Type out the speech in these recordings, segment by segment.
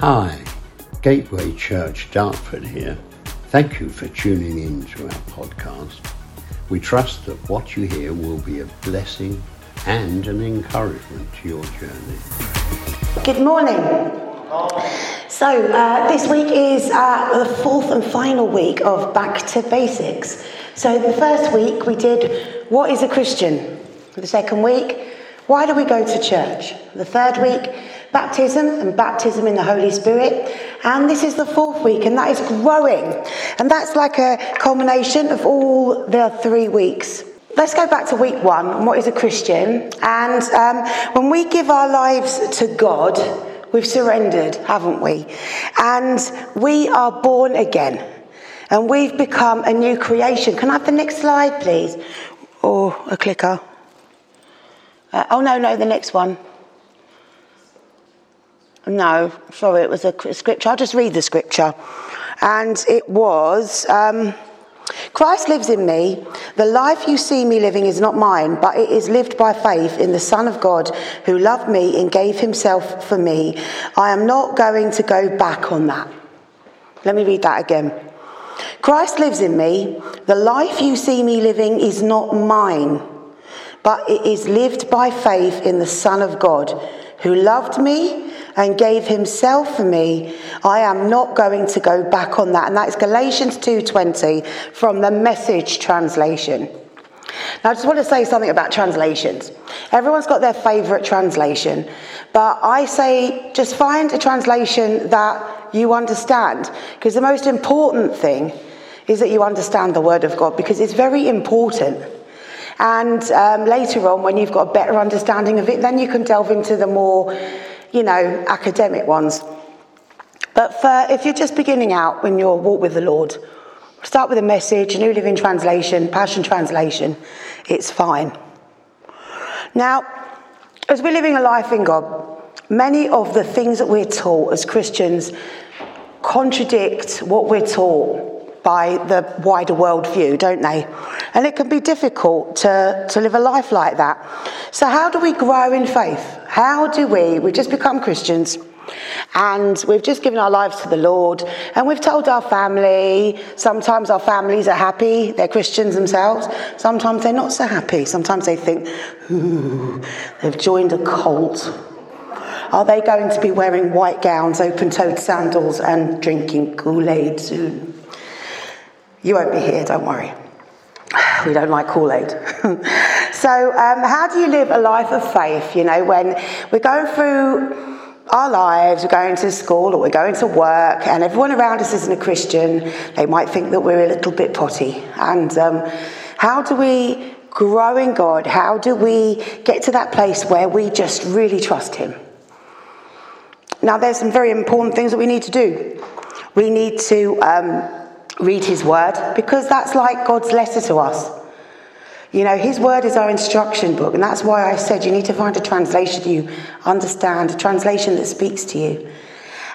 Hi, Gateway Church Dartford here. Thank you for tuning in to our podcast. We trust that what you hear will be a blessing and an encouragement to your journey. Good morning. So, uh, this week is uh, the fourth and final week of Back to Basics. So, the first week we did What is a Christian? The second week, Why do we go to church? The third week, Baptism and baptism in the Holy Spirit. And this is the fourth week, and that is growing. And that's like a culmination of all the three weeks. Let's go back to week one. What is a Christian? And um, when we give our lives to God, we've surrendered, haven't we? And we are born again. And we've become a new creation. Can I have the next slide, please? Or a clicker? Uh, oh, no, no, the next one. No, sorry, it was a scripture. I'll just read the scripture. And it was um, Christ lives in me. The life you see me living is not mine, but it is lived by faith in the Son of God who loved me and gave himself for me. I am not going to go back on that. Let me read that again. Christ lives in me. The life you see me living is not mine, but it is lived by faith in the Son of God who loved me and gave himself for me, I am not going to go back on that. And that is Galatians 2:20 from the message translation. Now, I just want to say something about translations. Everyone's got their favourite translation, but I say just find a translation that you understand, because the most important thing is that you understand the Word of God, because it's very important. And um, later on, when you've got a better understanding of it, then you can delve into the more you know, academic ones. But for, if you're just beginning out when you're walk with the Lord, start with a message, New Living Translation, Passion Translation, it's fine. Now, as we're living a life in God, many of the things that we're taught as Christians contradict what we're taught by the wider world view, don't they? And it can be difficult to, to live a life like that. So, how do we grow in faith? How do we, we've just become Christians, and we've just given our lives to the Lord, and we've told our family. Sometimes our families are happy, they're Christians themselves. Sometimes they're not so happy. Sometimes they think, ooh, they've joined a cult. Are they going to be wearing white gowns, open toed sandals, and drinking Kool Aid soon? You won't be here, don't worry. We don't like Kool Aid. so, um, how do you live a life of faith? You know, when we're going through our lives, we're going to school or we're going to work, and everyone around us isn't a Christian, they might think that we're a little bit potty. And um, how do we grow in God? How do we get to that place where we just really trust Him? Now, there's some very important things that we need to do. We need to um, read His Word because that's like God's letter to us. You know, His Word is our instruction book, and that's why I said you need to find a translation you understand, a translation that speaks to you.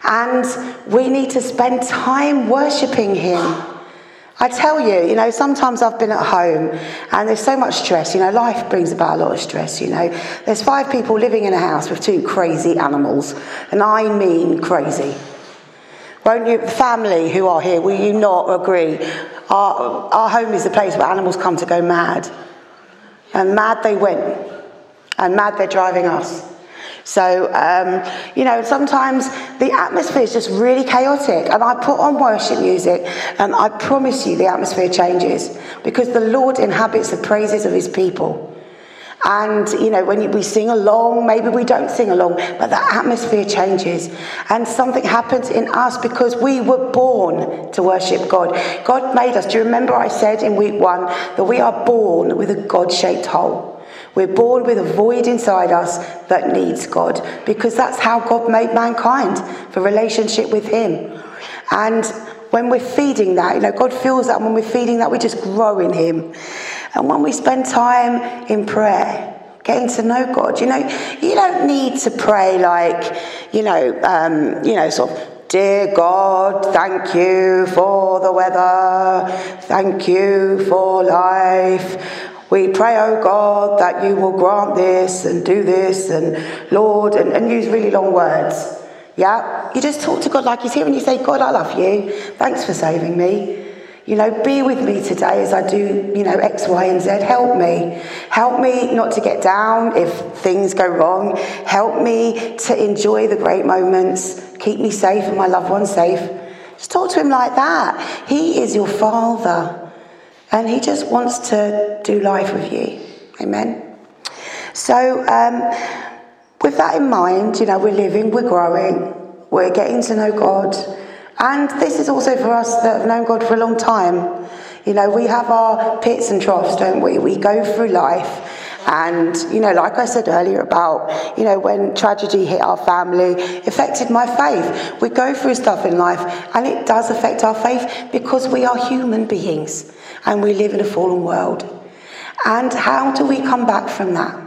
And we need to spend time worshipping Him. I tell you, you know, sometimes I've been at home and there's so much stress. You know, life brings about a lot of stress, you know. There's five people living in a house with two crazy animals, and I mean crazy. Won't you, family who are here, will you not agree? Our, our home is the place where animals come to go mad. And mad they went. And mad they're driving us. So, um, you know, sometimes the atmosphere is just really chaotic. And I put on worship music, and I promise you the atmosphere changes because the Lord inhabits the praises of his people. And, you know, when we sing along, maybe we don't sing along, but the atmosphere changes. And something happens in us because we were born to worship God. God made us. Do you remember I said in week one that we are born with a God shaped hole? We're born with a void inside us that needs God because that's how God made mankind for relationship with Him. And when we're feeding that, you know, God feels that when we're feeding that, we just grow in Him. And when we spend time in prayer, getting to know God, you know, you don't need to pray like, you know, um, you know, sort of Dear God, thank you for the weather. Thank you for life. We pray, oh God, that you will grant this and do this and Lord, and, and use really long words. Yeah? You just talk to God like He's here and you say, God, I love you. Thanks for saving me. You know, be with me today as I do, you know, X, Y, and Z. Help me. Help me not to get down if things go wrong. Help me to enjoy the great moments. Keep me safe and my loved ones safe. Just talk to him like that. He is your father. And he just wants to do life with you. Amen. So, um, with that in mind, you know, we're living, we're growing, we're getting to know God. And this is also for us that have known God for a long time. You know, we have our pits and troughs, don't we? We go through life. And, you know, like I said earlier about, you know, when tragedy hit our family, affected my faith. We go through stuff in life and it does affect our faith because we are human beings and we live in a fallen world. And how do we come back from that?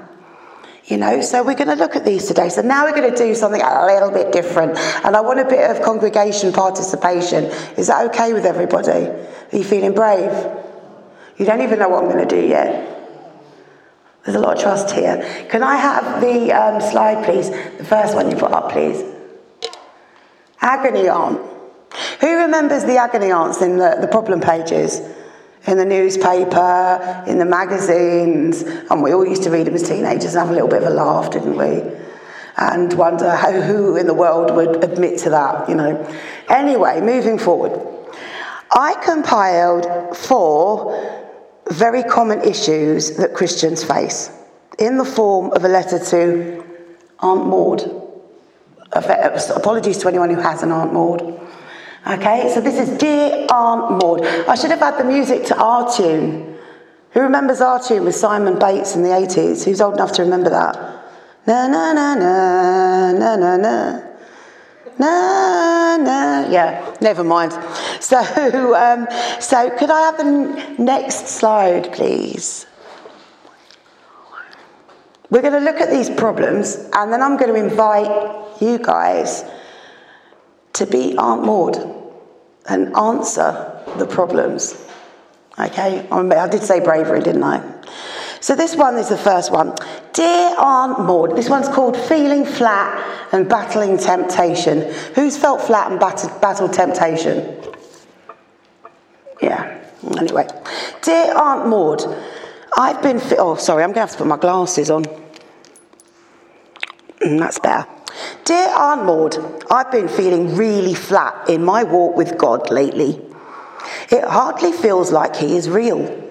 You know, so we're going to look at these today. So now we're going to do something a little bit different. And I want a bit of congregation participation. Is that okay with everybody? Are you feeling brave? You don't even know what I'm going to do yet. There's a lot of trust here. Can I have the um, slide, please? The first one you put up, please. Agony aunt. Who remembers the agony aunts in the, the problem pages? In the newspaper, in the magazines, and we all used to read them as teenagers and have a little bit of a laugh, didn't we? And wonder how, who in the world would admit to that, you know. Anyway, moving forward. I compiled four very common issues that Christians face in the form of a letter to Aunt Maud. Apologies to anyone who has an Aunt Maud. Okay, so this is Dear Aunt Maud. I should have had the music to our tune. Who remembers our tune with Simon Bates in the 80s? Who's old enough to remember that? Na na na na na na na. Na na. Yeah, never mind. So, um, so could I have the next slide, please? We're going to look at these problems, and then I'm going to invite you guys to be Aunt Maud and answer the problems. Okay, I did say bravery, didn't I? So this one is the first one. Dear Aunt Maud, this one's called Feeling Flat and Battling Temptation. Who's felt flat and battled, temptation? Yeah, anyway. Dear Aunt Maud, I've been. Fi- oh, sorry, I'm going to have to put my glasses on. Mm, that's better. Dear Aunt Maud, I've been feeling really flat in my walk with God lately. It hardly feels like He is real.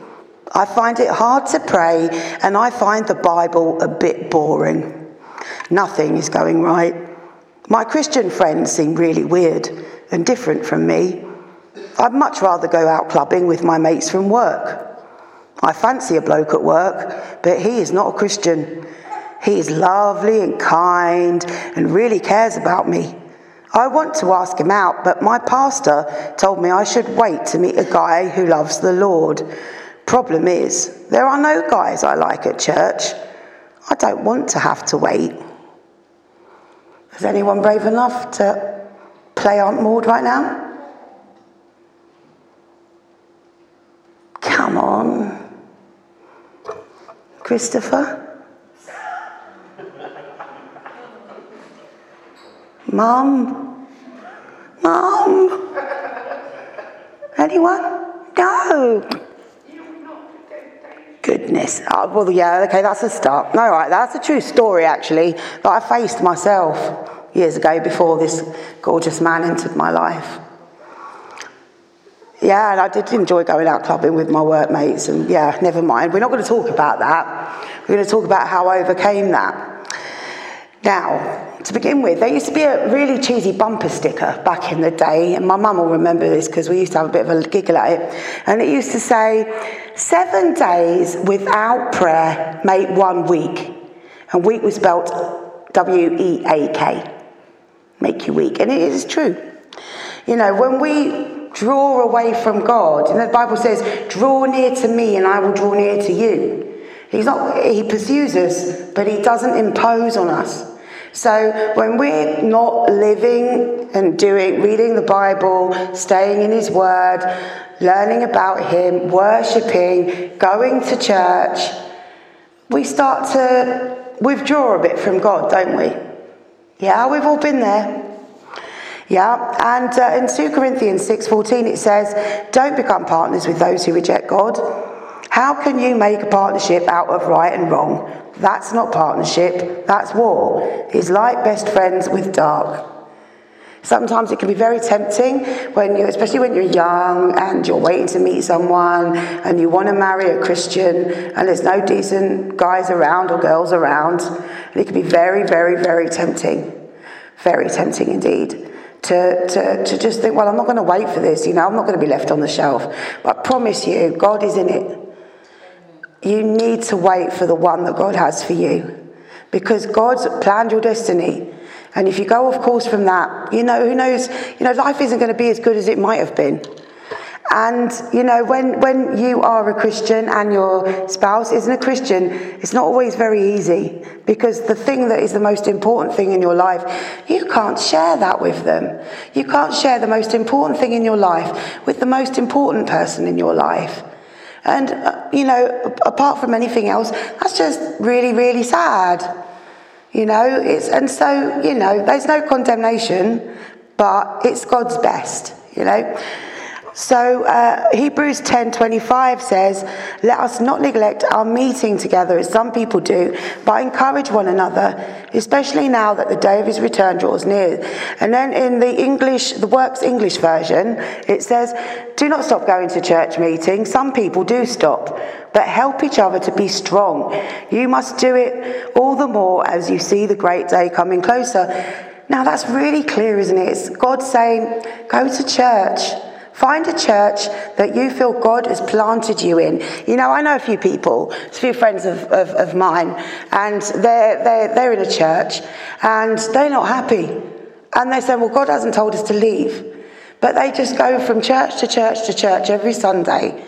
I find it hard to pray and I find the Bible a bit boring. Nothing is going right. My Christian friends seem really weird and different from me. I'd much rather go out clubbing with my mates from work. I fancy a bloke at work, but he is not a Christian he is lovely and kind and really cares about me. I want to ask him out, but my pastor told me I should wait to meet a guy who loves the Lord. Problem is, there are no guys I like at church. I don't want to have to wait. Is anyone brave enough to play Aunt Maud right now? Come on. Christopher? Mom? Mom? Anyone? No. Goodness. Oh, well, yeah, okay, that's a start. No, right, that's a true story, actually, that I faced myself years ago before this gorgeous man entered my life. Yeah, and I did enjoy going out clubbing with my workmates, and yeah, never mind. We're not going to talk about that. We're going to talk about how I overcame that. Now, to begin with, there used to be a really cheesy bumper sticker back in the day, and my mum will remember this because we used to have a bit of a giggle at it. And it used to say, Seven days without prayer make one week. And week was spelled W E A K. Make you weak. And it is true. You know, when we draw away from God, and the Bible says, Draw near to me, and I will draw near to you. He's not, he pursues us, but he doesn't impose on us. So when we're not living and doing, reading the Bible, staying in His Word, learning about Him, worshipping, going to church, we start to withdraw a bit from God, don't we? Yeah, we've all been there. Yeah, and uh, in 2 Corinthians 6:14 it says, "Don't become partners with those who reject God." How can you make a partnership out of right and wrong? That's not partnership, that's war. It's like best friends with dark. Sometimes it can be very tempting when you, especially when you're young and you're waiting to meet someone and you want to marry a Christian and there's no decent guys around or girls around. And it can be very, very, very tempting. Very tempting indeed. To, to, to just think, well, I'm not going to wait for this, you know, I'm not going to be left on the shelf. But I promise you, God is in it. You need to wait for the one that God has for you because God's planned your destiny. And if you go off course from that, you know, who knows, you know, life isn't going to be as good as it might have been. And, you know, when, when you are a Christian and your spouse isn't a Christian, it's not always very easy because the thing that is the most important thing in your life, you can't share that with them. You can't share the most important thing in your life with the most important person in your life. And, uh, you know, apart from anything else, that's just really, really sad. You know, it's, and so, you know, there's no condemnation, but it's God's best, you know. So uh, Hebrews 10:25 says, "Let us not neglect our meeting together as some people do, but encourage one another, especially now that the day of his return draws near." And then in the English, the Worldwide English version, it says, "Do not stop going to church meetings. Some people do stop, but help each other to be strong. You must do it all the more as you see the great day coming closer." Now that's really clear, isn't it? It's God saying, "Go to church." Find a church that you feel God has planted you in. You know, I know a few people, a few friends of, of, of mine, and they're, they're, they're in a church and they're not happy. And they say, well, God hasn't told us to leave. But they just go from church to church to church every Sunday,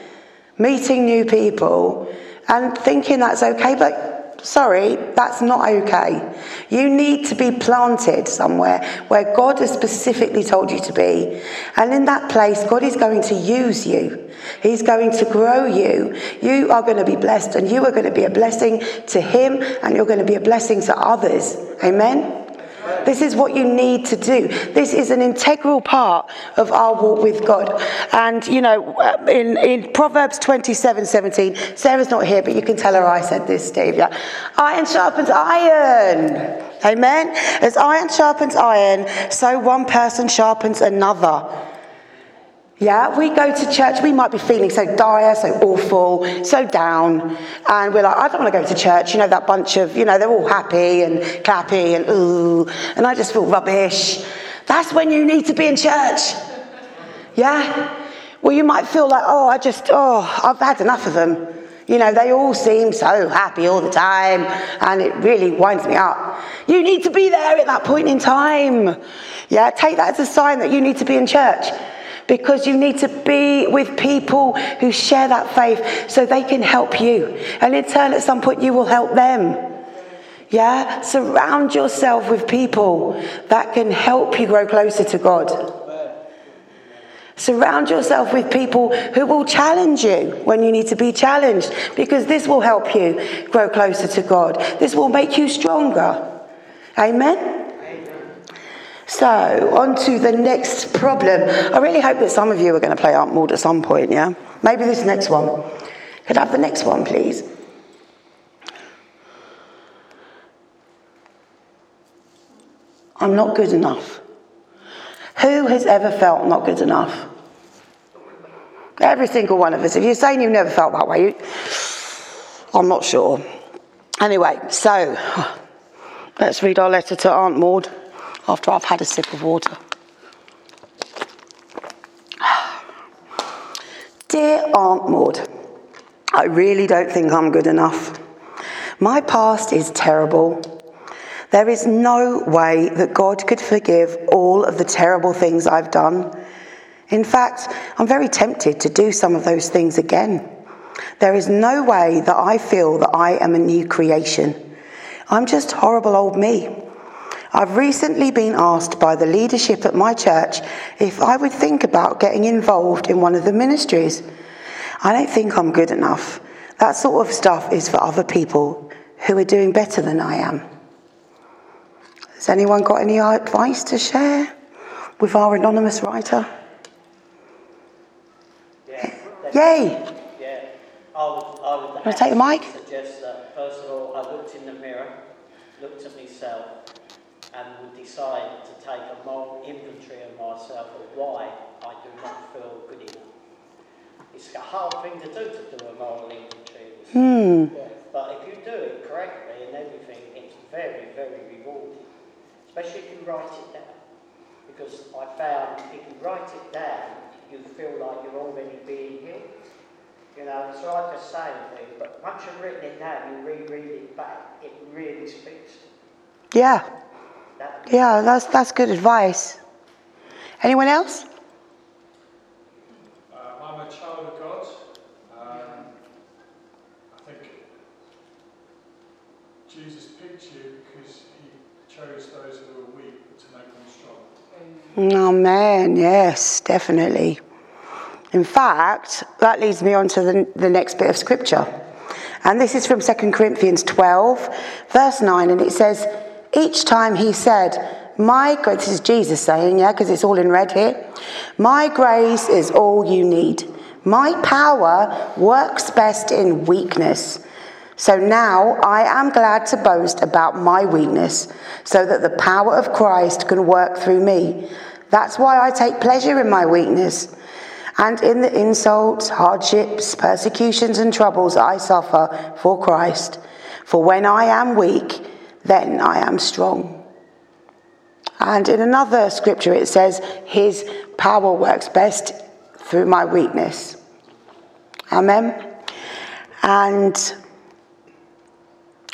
meeting new people and thinking that's okay. But sorry, that's not okay. You need to be planted somewhere where God has specifically told you to be. And in that place, God is going to use you. He's going to grow you. You are going to be blessed, and you are going to be a blessing to Him, and you're going to be a blessing to others. Amen? This is what you need to do. This is an integral part of our walk with God. And, you know, uh, in, in Proverbs 27 17, Sarah's not here, but you can tell her I said this, Steve. Yeah. Iron sharpens iron. Amen. As iron sharpens iron, so one person sharpens another. Yeah, we go to church, we might be feeling so dire, so awful, so down, and we're like, I don't want to go to church. You know, that bunch of, you know, they're all happy and clappy and ooh, and I just feel rubbish. That's when you need to be in church. Yeah? Well, you might feel like, oh, I just, oh, I've had enough of them. You know, they all seem so happy all the time, and it really winds me up. You need to be there at that point in time. Yeah, take that as a sign that you need to be in church because you need to be with people who share that faith so they can help you. And in turn, at some point, you will help them. Yeah? Surround yourself with people that can help you grow closer to God. Surround yourself with people who will challenge you when you need to be challenged because this will help you grow closer to God. This will make you stronger. Amen? So, on to the next problem. I really hope that some of you are going to play Aunt Maud at some point, yeah? Maybe this next one. Could I have the next one, please? I'm not good enough. Who has ever felt not good enough? Every single one of us. If you're saying you've never felt that way, you, I'm not sure. Anyway, so let's read our letter to Aunt Maud after I've had a sip of water. Dear Aunt Maud, I really don't think I'm good enough. My past is terrible. There is no way that God could forgive all of the terrible things I've done. In fact, I'm very tempted to do some of those things again. There is no way that I feel that I am a new creation. I'm just horrible old me. I've recently been asked by the leadership at my church if I would think about getting involved in one of the ministries. I don't think I'm good enough. That sort of stuff is for other people who are doing better than I am. Has anyone got any advice to share? with our anonymous writer? Yeah. Yay! Yeah. I would, I would Wanna take the mic? suggest that first of all, I looked in the mirror, looked at myself, and would decide to take a moral inventory of myself of why I do not feel good enough. It's a hard thing to do to do a moral inventory. Hmm. But if you do it correctly and everything, it's very, very rewarding. Especially if you write it down. Because I found if you write it down, you feel like you're already being here. You know, it's like the same thing, but once you've written it down, you reread it back, it really speaks to you. Yeah, yeah, that's, that's good advice. Anyone else? Um, I'm a child of God. Um, I think Jesus picked you because he chose those who were weak to make them strong. Man, yes, definitely. In fact, that leads me on to the, the next bit of scripture. And this is from 2 Corinthians 12, verse 9, and it says, Each time he said, My grace, this is Jesus saying, yeah, because it's all in red here. My grace is all you need. My power works best in weakness. So now I am glad to boast about my weakness, so that the power of Christ can work through me. That's why I take pleasure in my weakness and in the insults, hardships, persecutions, and troubles I suffer for Christ. For when I am weak, then I am strong. And in another scripture, it says, His power works best through my weakness. Amen. And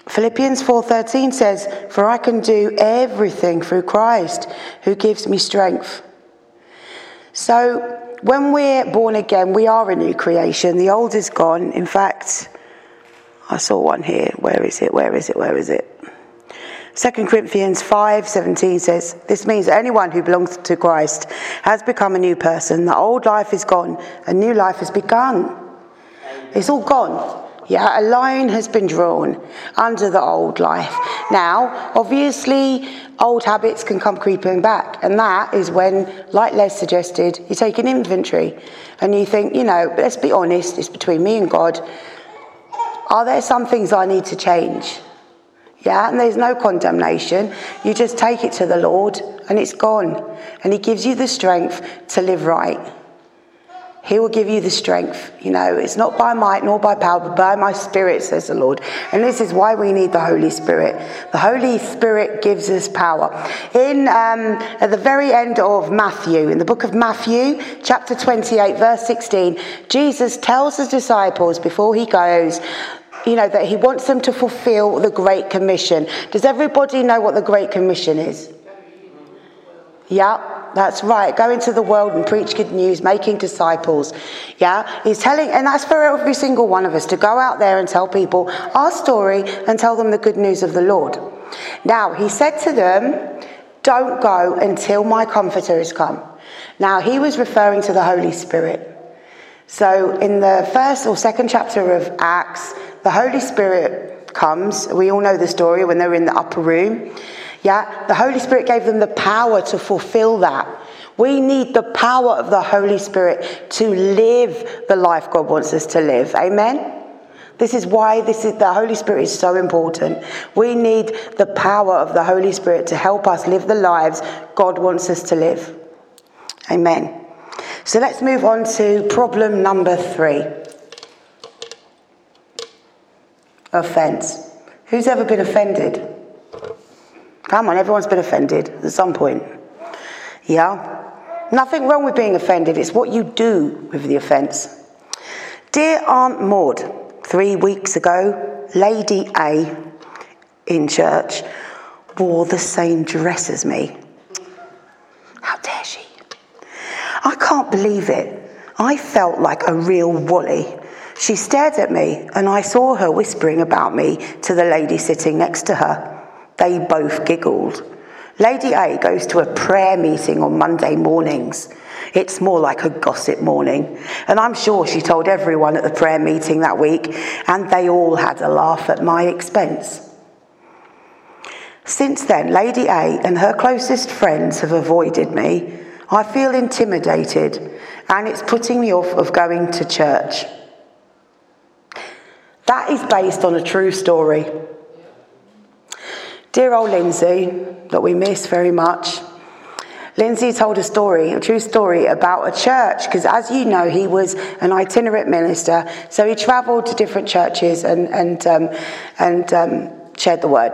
Philippians 4:13 says, "For I can do everything through Christ who gives me strength." So, when we're born again, we are a new creation. The old is gone. In fact, I saw one here. Where is it? Where is it? Where is it? 2 Corinthians 5:17 says, "This means anyone who belongs to Christ has become a new person. The old life is gone, a new life has begun." It's all gone. Yeah, a line has been drawn under the old life. Now, obviously, old habits can come creeping back, and that is when, like Les suggested, you take an inventory and you think, you know, let's be honest, it's between me and God. Are there some things I need to change? Yeah, and there's no condemnation. You just take it to the Lord and it's gone. And He gives you the strength to live right. He will give you the strength. You know, it's not by might nor by power, but by my spirit, says the Lord. And this is why we need the Holy Spirit. The Holy Spirit gives us power. In um, at the very end of Matthew, in the book of Matthew, chapter 28, verse 16, Jesus tells his disciples before he goes, you know, that he wants them to fulfill the Great Commission. Does everybody know what the Great Commission is? Yeah, that's right. Go into the world and preach good news, making disciples. Yeah, he's telling, and that's for every single one of us to go out there and tell people our story and tell them the good news of the Lord. Now, he said to them, Don't go until my comforter has come. Now, he was referring to the Holy Spirit. So, in the first or second chapter of Acts, the Holy Spirit comes. We all know the story when they're in the upper room. Yeah, the Holy Spirit gave them the power to fulfill that. We need the power of the Holy Spirit to live the life God wants us to live. Amen. This is why this is the Holy Spirit is so important. We need the power of the Holy Spirit to help us live the lives God wants us to live. Amen. So let's move on to problem number three. Offense. Who's ever been offended? Come on, everyone's been offended at some point. Yeah? Nothing wrong with being offended, it's what you do with the offence. Dear Aunt Maud, three weeks ago, Lady A in church wore the same dress as me. How dare she? I can't believe it. I felt like a real wally. She stared at me, and I saw her whispering about me to the lady sitting next to her. They both giggled. Lady A goes to a prayer meeting on Monday mornings. It's more like a gossip morning. And I'm sure she told everyone at the prayer meeting that week, and they all had a laugh at my expense. Since then, Lady A and her closest friends have avoided me. I feel intimidated and it's putting me off of going to church. That is based on a true story. Dear old Lindsay, that we miss very much. Lindsay told a story, a true story about a church, because as you know, he was an itinerant minister, so he travelled to different churches and, and, um, and um, shared the word.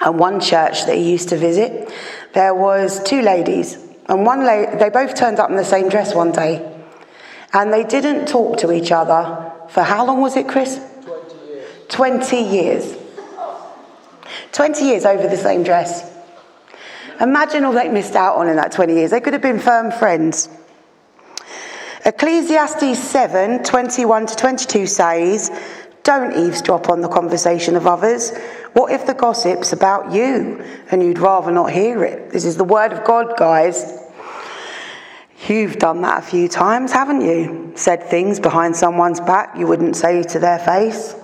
And one church that he used to visit, there was two ladies, and one la- they both turned up in the same dress one day, and they didn't talk to each other for how long was it, Chris? 20 years. 20 years. over the same dress. Imagine all they missed out on in that 20 years. They could have been firm friends. Ecclesiastes 7 21 to 22 says, Don't eavesdrop on the conversation of others. What if the gossip's about you and you'd rather not hear it? This is the word of God, guys. You've done that a few times, haven't you? Said things behind someone's back you wouldn't say to their face.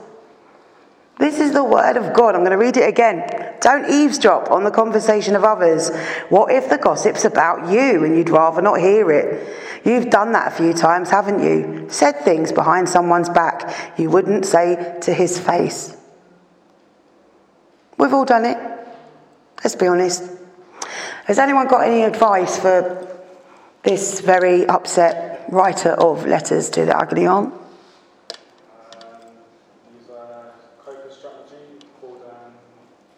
This is the word of God. I'm going to read it again. Don't eavesdrop on the conversation of others. What if the gossip's about you and you'd rather not hear it? You've done that a few times, haven't you? Said things behind someone's back you wouldn't say to his face. We've all done it. Let's be honest. Has anyone got any advice for this very upset writer of letters to the agony aunt? use a coping strategy called um,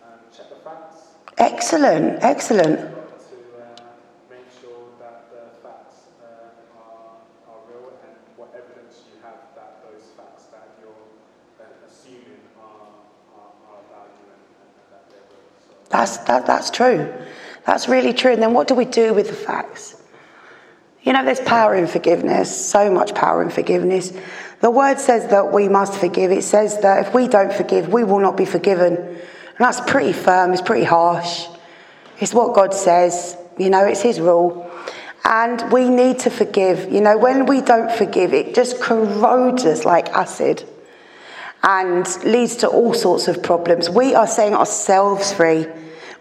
um, check the facts Excellent, excellent. to uh, sure that the facts uh, are, are real and what evidence you have that those facts that you're uh, assuming are, are, are about and, and that they're real. So That's, that, that's true. That's really true. And then what do we do with the facts? You know, there's power in forgiveness, so much power in forgiveness. The word says that we must forgive. It says that if we don't forgive, we will not be forgiven. That's pretty firm, it's pretty harsh. It's what God says, you know, it's His rule. And we need to forgive. You know, when we don't forgive, it just corrodes us like acid and leads to all sorts of problems. We are setting ourselves free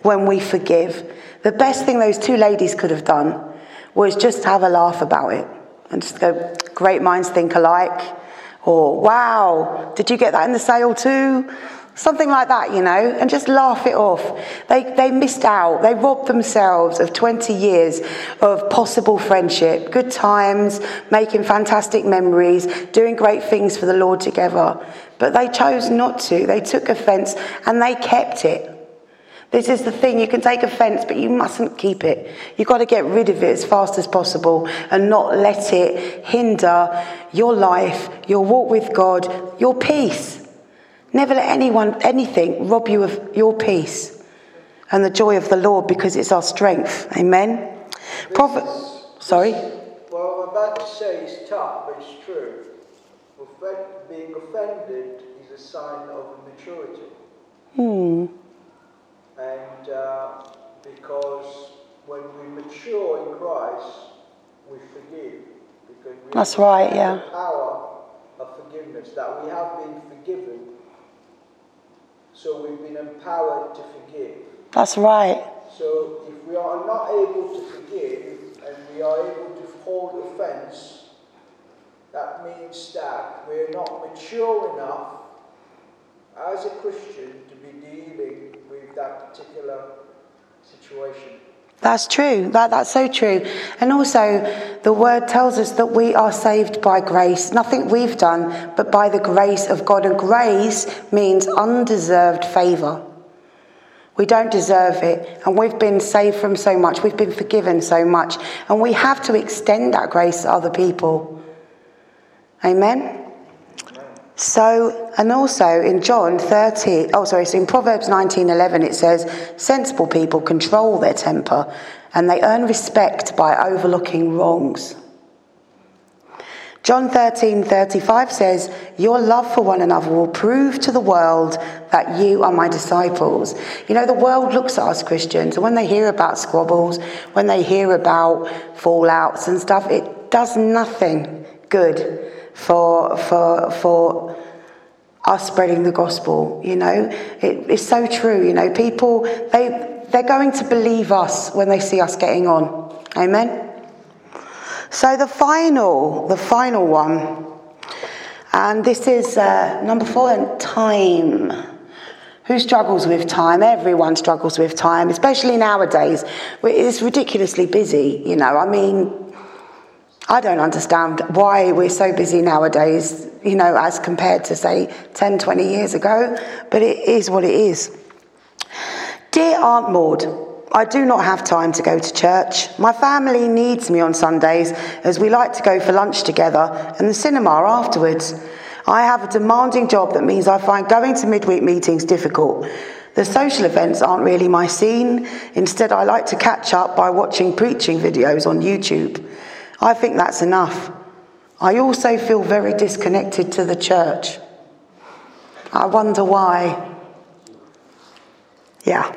when we forgive. The best thing those two ladies could have done was just have a laugh about it and just go, great minds think alike, or wow, did you get that in the sale too? Something like that, you know, and just laugh it off. They, they missed out. They robbed themselves of 20 years of possible friendship, good times, making fantastic memories, doing great things for the Lord together. But they chose not to. They took offense and they kept it. This is the thing, you can take offense, but you mustn't keep it. You've got to get rid of it as fast as possible and not let it hinder your life, your walk with God, your peace. Never let anyone, anything rob you of your peace and the joy of the Lord because it's our strength. Amen. Prophet, sorry. What I'm about to say is tough, but it's true. Being offended is a sign of maturity. Hmm. And uh, because when we mature in Christ, we forgive. Because we That's right, yeah. The power of forgiveness, that we have been forgiven. So we've been empowered to forgive. That's right. So if we are not able to forgive and we are able to hold offense, that means that we're not mature enough as a Christian to be dealing with that particular situation. That's true. That, that's so true. And also, the word tells us that we are saved by grace. Nothing we've done, but by the grace of God. And grace means undeserved favour. We don't deserve it. And we've been saved from so much. We've been forgiven so much. And we have to extend that grace to other people. Amen? So, and also in John 30, oh sorry, so in Proverbs 19:11 it says, sensible people control their temper and they earn respect by overlooking wrongs. John 13:35 says, "Your love for one another will prove to the world that you are my disciples." You know, the world looks at us Christians, and when they hear about squabbles, when they hear about fallouts and stuff, it does nothing good for for for us spreading the gospel. You know, it, it's so true. You know, people they they're going to believe us when they see us getting on. Amen. So the final, the final one, and this is uh, number four, time. Who struggles with time? Everyone struggles with time, especially nowadays. It's ridiculously busy, you know. I mean, I don't understand why we're so busy nowadays, you know, as compared to, say, 10, 20 years ago, but it is what it is. Dear Aunt Maud, I do not have time to go to church. My family needs me on Sundays as we like to go for lunch together and the cinema afterwards. I have a demanding job that means I find going to midweek meetings difficult. The social events aren't really my scene. Instead, I like to catch up by watching preaching videos on YouTube. I think that's enough. I also feel very disconnected to the church. I wonder why. Yeah.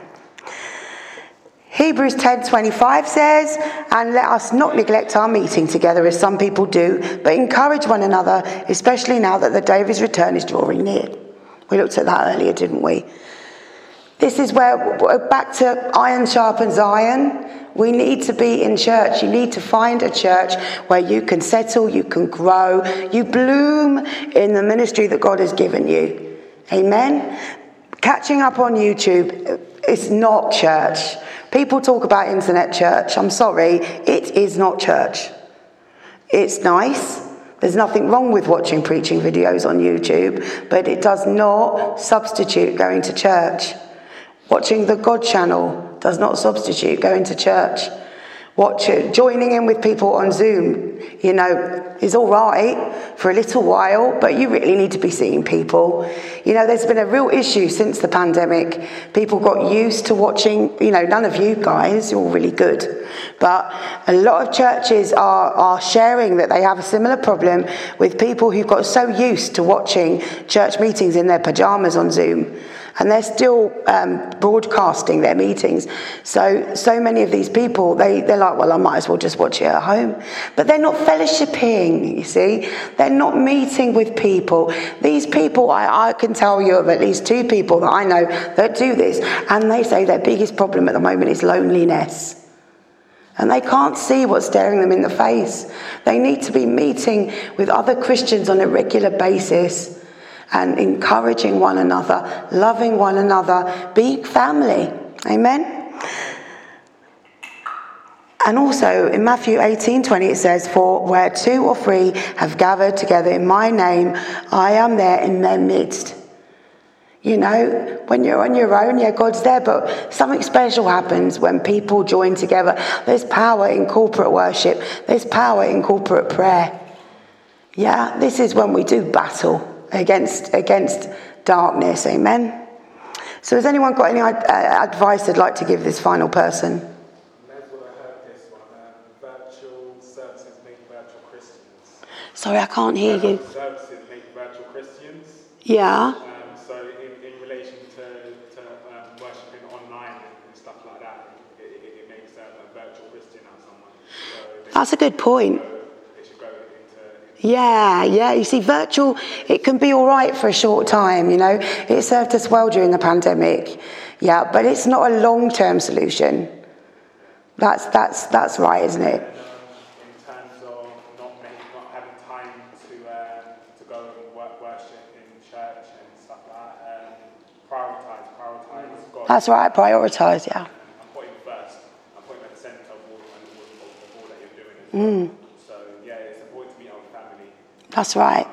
Hebrews 10:25 says, "And let us not neglect our meeting together as some people do, but encourage one another, especially now that the day of his return is drawing near." We looked at that earlier, didn't we? This is where back to iron sharpens iron. We need to be in church. You need to find a church where you can settle, you can grow, you bloom in the ministry that God has given you. Amen. Catching up on YouTube uh, is not church. People talk about internet church. I'm sorry, it is not church. It's nice. There's nothing wrong with watching preaching videos on YouTube, but it does not substitute going to church. Watching the God channel does not substitute going to church. Watch it, joining in with people on Zoom, you know, is all right for a little while, but you really need to be seeing people. You know, there's been a real issue since the pandemic. People got used to watching, you know, none of you guys, you're all really good. But a lot of churches are, are sharing that they have a similar problem with people who got so used to watching church meetings in their pajamas on Zoom and they're still um, broadcasting their meetings. So, so many of these people, they, they're like, well, I might as well just watch it at home. But they're not fellowshipping, you see. They're not meeting with people. These people, I, I can tell you of at least two people that I know that do this, and they say their biggest problem at the moment is loneliness. And they can't see what's staring them in the face. They need to be meeting with other Christians on a regular basis and encouraging one another, loving one another, being family. Amen. And also in Matthew 18 20, it says, For where two or three have gathered together in my name, I am there in their midst. You know, when you're on your own, yeah, God's there, but something special happens when people join together. There's power in corporate worship, there's power in corporate prayer. Yeah, this is when we do battle against, against darkness. Amen. So, has anyone got any uh, advice they'd like to give this final person? Sorry, I can't hear you. Yeah. So, in, relation to, worshipping online and stuff like that, That's a good point. Yeah, yeah. You see, virtual, it can be all right for a short time, you know. It served us well during the pandemic. Yeah, but it's not a long term solution. That's, that's, that's right, isn't it? In terms of not, making, not having time to, uh, to go and work, worship in church and stuff like that, um, prioritize, prioritize God. That's right, prioritize, yeah. I'm putting first. I'm putting at the centre of all, of all that you're doing. Mm. That's right.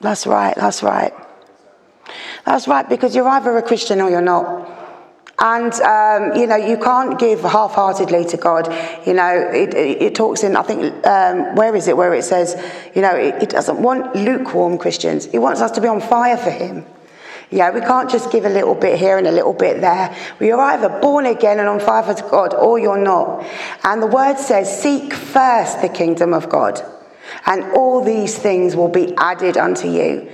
That's right, that's right. That's right, because you're either a Christian or you're not. And, um, you know, you can't give half heartedly to God. You know, it, it, it talks in, I think, um, where is it, where it says, you know, it, it doesn't want lukewarm Christians. He wants us to be on fire for Him. Yeah, we can't just give a little bit here and a little bit there. We are either born again and on fire for God or you're not. And the word says, Seek first the kingdom of God, and all these things will be added unto you.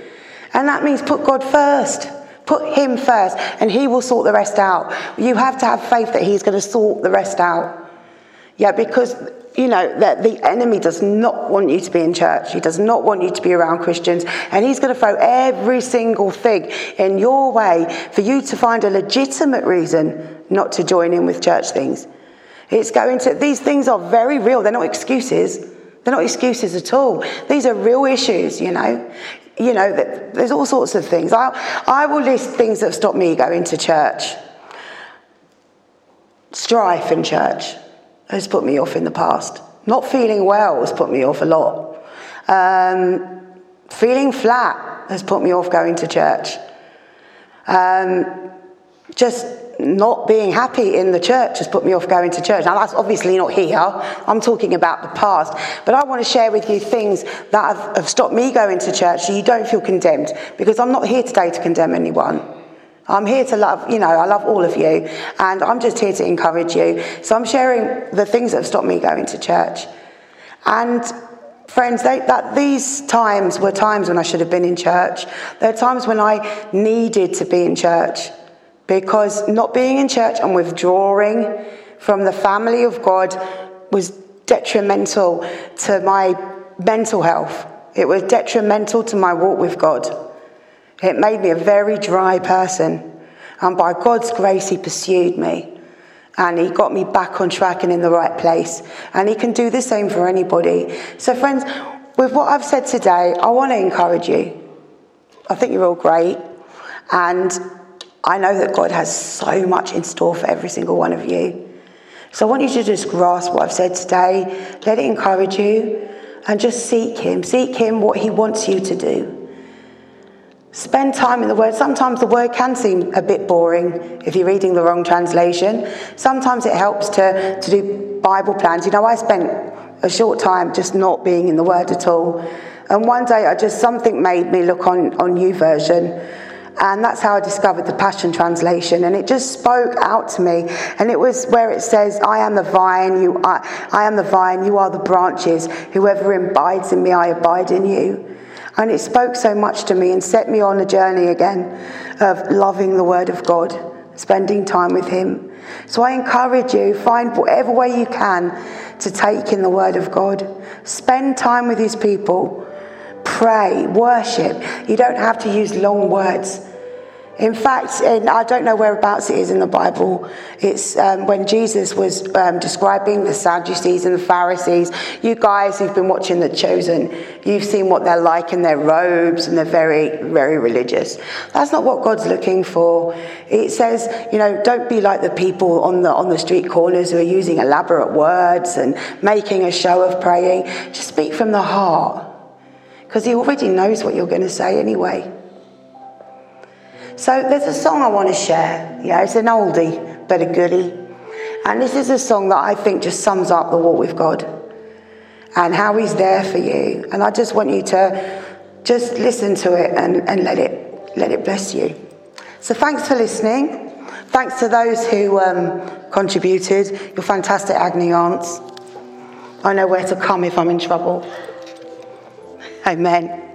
And that means put God first. Put Him first, and He will sort the rest out. You have to have faith that He's going to sort the rest out. Yeah, because you know, that the enemy does not want you to be in church. He does not want you to be around Christians. And he's going to throw every single thing in your way for you to find a legitimate reason not to join in with church things. It's going to, these things are very real. They're not excuses. They're not excuses at all. These are real issues, you know. You know, that there's all sorts of things. I, I will list things that have stopped me going to church. Strife in church has put me off in the past. Not feeling well has put me off a lot. Um, feeling flat has put me off going to church. Um, just not being happy in the church has put me off going to church. Now, that's obviously not here. I'm talking about the past. But I want to share with you things that have, have stopped me going to church so you don't feel condemned. Because I'm not here today to condemn anyone. I'm here to love, you know, I love all of you. And I'm just here to encourage you. So I'm sharing the things that have stopped me going to church. And Friends, they, that these times were times when I should have been in church. There are times when I needed to be in church because not being in church and withdrawing from the family of God was detrimental to my mental health. It was detrimental to my walk with God. It made me a very dry person. And by God's grace, He pursued me. And He got me back on track and in the right place. And He can do the same for anybody. So, friends, with what I've said today, I want to encourage you. I think you're all great. And I know that God has so much in store for every single one of you. So I want you to just grasp what I've said today, let it encourage you, and just seek Him. Seek Him what He wants you to do. Spend time in the Word. Sometimes the Word can seem a bit boring if you're reading the wrong translation. Sometimes it helps to, to do Bible plans. You know, I spent a short time just not being in the Word at all. And one day I just, something made me look on, on YouVersion and that's how I discovered the Passion Translation. And it just spoke out to me. And it was where it says, I am the vine, you are, I am the vine, you are the branches. Whoever abides in me, I abide in you. And it spoke so much to me and set me on a journey again of loving the Word of God, spending time with Him. So I encourage you, find whatever way you can to take in the Word of God. Spend time with His people. Pray, worship. You don't have to use long words. In fact, in, I don't know whereabouts it is in the Bible. It's um, when Jesus was um, describing the Sadducees and the Pharisees. You guys who've been watching The Chosen, you've seen what they're like in their robes and they're very, very religious. That's not what God's looking for. It says, you know, don't be like the people on the, on the street corners who are using elaborate words and making a show of praying. Just speak from the heart because He already knows what you're going to say anyway. So there's a song I want to share. Yeah, it's an oldie, but a goodie. And this is a song that I think just sums up the walk with God and how He's there for you. And I just want you to just listen to it and, and let it let it bless you. So thanks for listening. Thanks to those who um, contributed. You're fantastic agony aunts. I know where to come if I'm in trouble. Amen.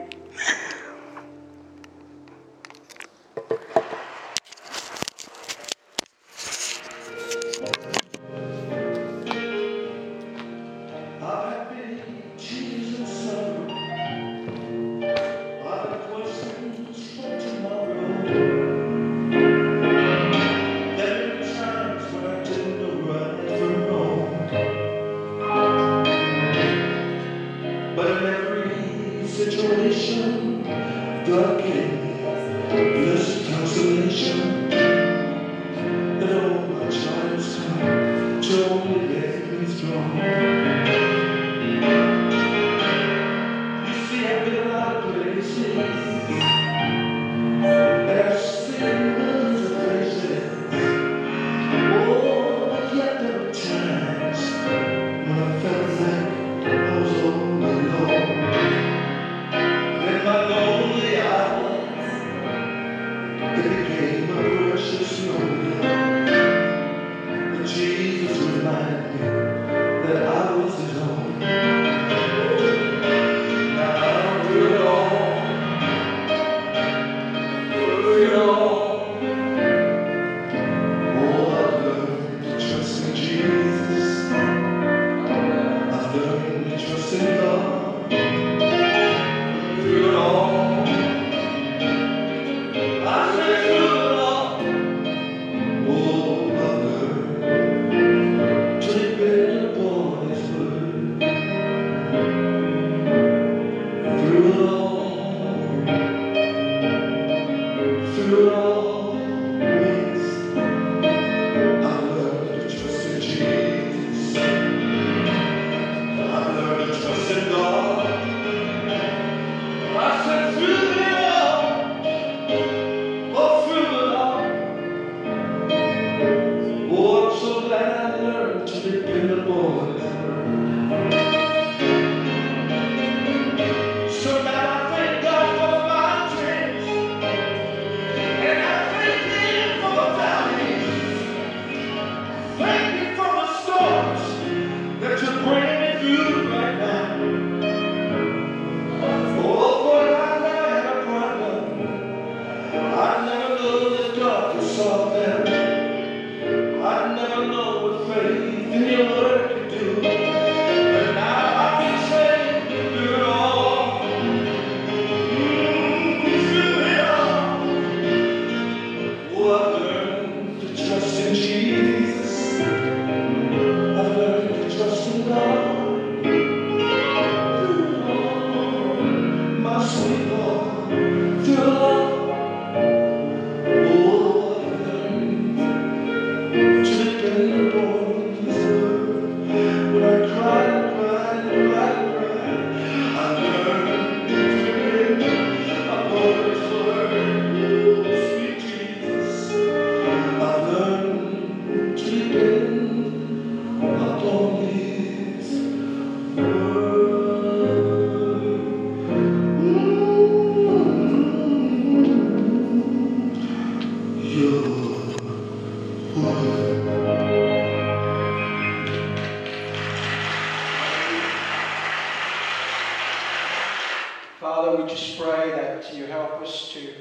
That you help us to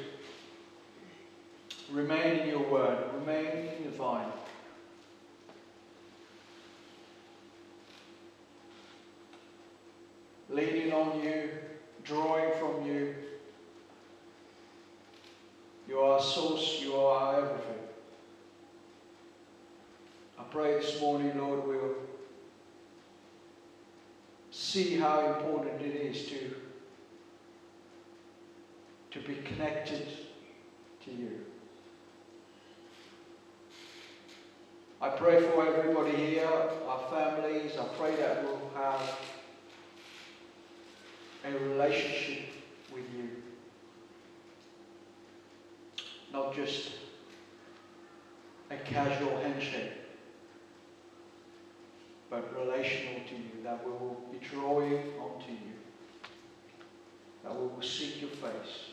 remain in your word, remain in the vine. Leaning on you, drawing from you. You are our source, you are everything. I pray this morning, Lord, we'll see how important it is to, to be connected to you. I pray for everybody here, our families. I pray that we'll have a relationship with you. Not just a casual handshake, but relational to you, that we will be drawing onto you, that we will seek your face.